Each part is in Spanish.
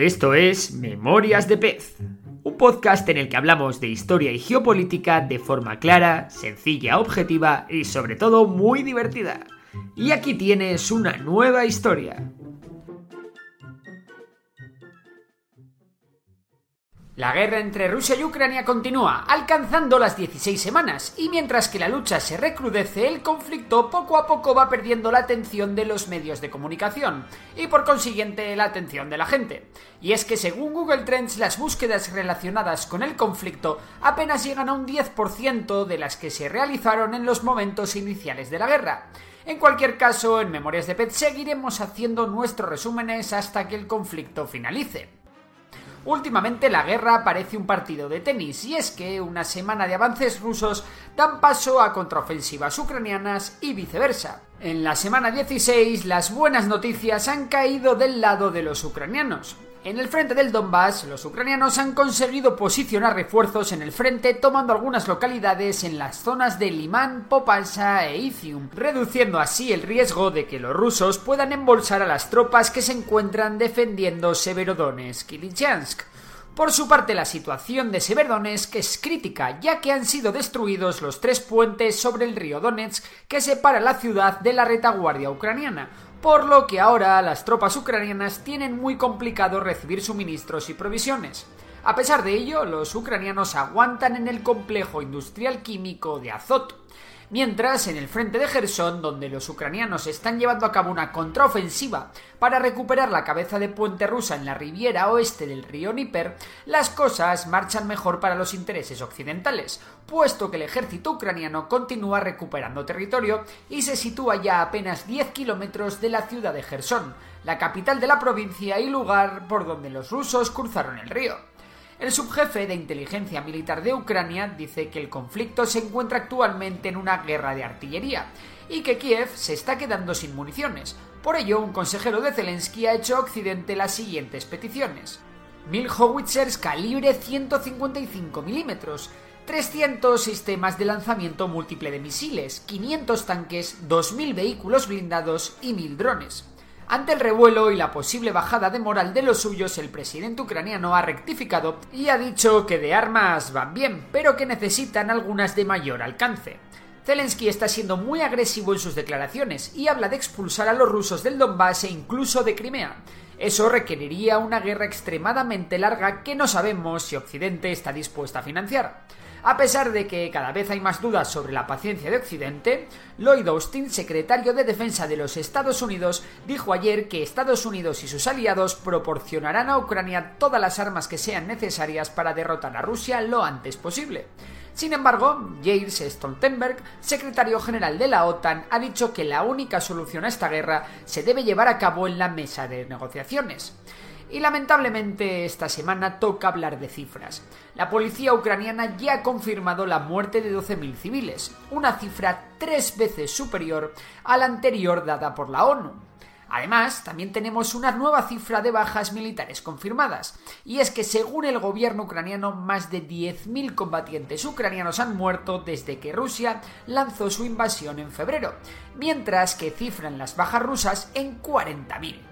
Esto es Memorias de Pez, un podcast en el que hablamos de historia y geopolítica de forma clara, sencilla, objetiva y sobre todo muy divertida. Y aquí tienes una nueva historia. La guerra entre Rusia y Ucrania continúa, alcanzando las 16 semanas, y mientras que la lucha se recrudece, el conflicto poco a poco va perdiendo la atención de los medios de comunicación, y por consiguiente la atención de la gente. Y es que según Google Trends, las búsquedas relacionadas con el conflicto apenas llegan a un 10% de las que se realizaron en los momentos iniciales de la guerra. En cualquier caso, en Memorias de Pet seguiremos haciendo nuestros resúmenes hasta que el conflicto finalice. Últimamente la guerra parece un partido de tenis y es que una semana de avances rusos dan paso a contraofensivas ucranianas y viceversa. En la semana 16 las buenas noticias han caído del lado de los ucranianos. En el frente del Donbass, los ucranianos han conseguido posicionar refuerzos en el frente tomando algunas localidades en las zonas de Limán, Popalsa e Izium, reduciendo así el riesgo de que los rusos puedan embolsar a las tropas que se encuentran defendiendo Severodonetsk y. Por su parte, la situación de Severodonetsk es crítica, ya que han sido destruidos los tres puentes sobre el río Donetsk que separa la ciudad de la retaguardia ucraniana, por lo que ahora las tropas ucranianas tienen muy complicado recibir suministros y provisiones. A pesar de ello, los ucranianos aguantan en el complejo industrial químico de Azot, Mientras, en el frente de Gerson, donde los ucranianos están llevando a cabo una contraofensiva para recuperar la cabeza de puente rusa en la riviera oeste del río Níper, las cosas marchan mejor para los intereses occidentales, puesto que el ejército ucraniano continúa recuperando territorio y se sitúa ya a apenas 10 kilómetros de la ciudad de Gerson, la capital de la provincia y lugar por donde los rusos cruzaron el río. El subjefe de inteligencia militar de Ucrania dice que el conflicto se encuentra actualmente en una guerra de artillería y que Kiev se está quedando sin municiones. Por ello, un consejero de Zelensky ha hecho a Occidente las siguientes peticiones. Mil howitzers calibre 155 milímetros, 300 sistemas de lanzamiento múltiple de misiles, 500 tanques, 2.000 vehículos blindados y 1.000 drones. Ante el revuelo y la posible bajada de moral de los suyos, el presidente ucraniano ha rectificado y ha dicho que de armas van bien, pero que necesitan algunas de mayor alcance. Zelensky está siendo muy agresivo en sus declaraciones y habla de expulsar a los rusos del Donbass e incluso de Crimea. Eso requeriría una guerra extremadamente larga que no sabemos si Occidente está dispuesta a financiar. A pesar de que cada vez hay más dudas sobre la paciencia de Occidente, Lloyd Austin, secretario de Defensa de los Estados Unidos, dijo ayer que Estados Unidos y sus aliados proporcionarán a Ucrania todas las armas que sean necesarias para derrotar a Rusia lo antes posible. Sin embargo, James Stoltenberg, secretario general de la OTAN, ha dicho que la única solución a esta guerra se debe llevar a cabo en la mesa de negociaciones. Y lamentablemente esta semana toca hablar de cifras. La policía ucraniana ya ha confirmado la muerte de 12.000 civiles, una cifra tres veces superior a la anterior dada por la ONU. Además, también tenemos una nueva cifra de bajas militares confirmadas, y es que según el gobierno ucraniano, más de 10.000 combatientes ucranianos han muerto desde que Rusia lanzó su invasión en febrero, mientras que cifran las bajas rusas en 40.000.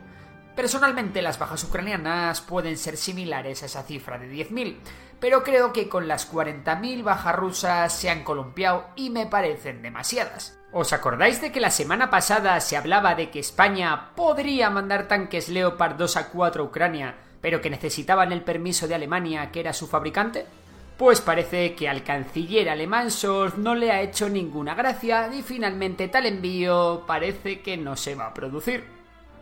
Personalmente las bajas ucranianas pueden ser similares a esa cifra de 10.000, pero creo que con las 40.000 bajas rusas se han columpiado y me parecen demasiadas. ¿Os acordáis de que la semana pasada se hablaba de que España podría mandar tanques Leopard 2 a 4 a Ucrania, pero que necesitaban el permiso de Alemania, que era su fabricante? Pues parece que al canciller alemán Scholz no le ha hecho ninguna gracia y finalmente tal envío parece que no se va a producir.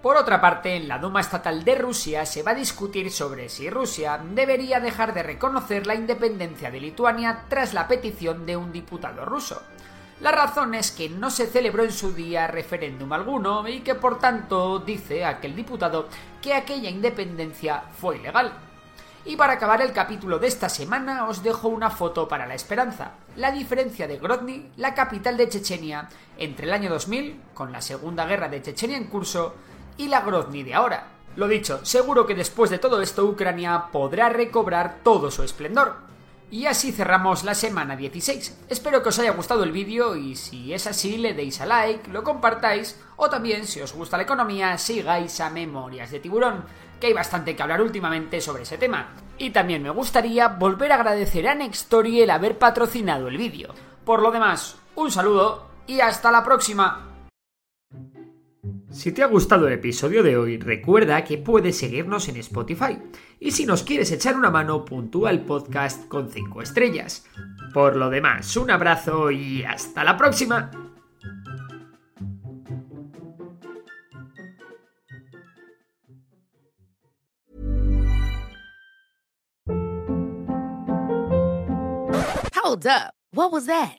Por otra parte, en la Duma Estatal de Rusia se va a discutir sobre si Rusia debería dejar de reconocer la independencia de Lituania tras la petición de un diputado ruso. La razón es que no se celebró en su día referéndum alguno y que por tanto dice aquel diputado que aquella independencia fue ilegal. Y para acabar el capítulo de esta semana os dejo una foto para la esperanza, la diferencia de Grozny, la capital de Chechenia, entre el año 2000, con la Segunda Guerra de Chechenia en curso, y la Grozny de ahora. Lo dicho, seguro que después de todo esto Ucrania podrá recobrar todo su esplendor. Y así cerramos la semana 16. Espero que os haya gustado el vídeo y si es así le deis a like, lo compartáis o también si os gusta la economía sigáis a Memorias de Tiburón, que hay bastante que hablar últimamente sobre ese tema. Y también me gustaría volver a agradecer a Nextory el haber patrocinado el vídeo. Por lo demás, un saludo y hasta la próxima. Si te ha gustado el episodio de hoy, recuerda que puedes seguirnos en Spotify. Y si nos quieres echar una mano, puntúa el podcast con 5 estrellas. Por lo demás, un abrazo y hasta la próxima. Hold up. What was that?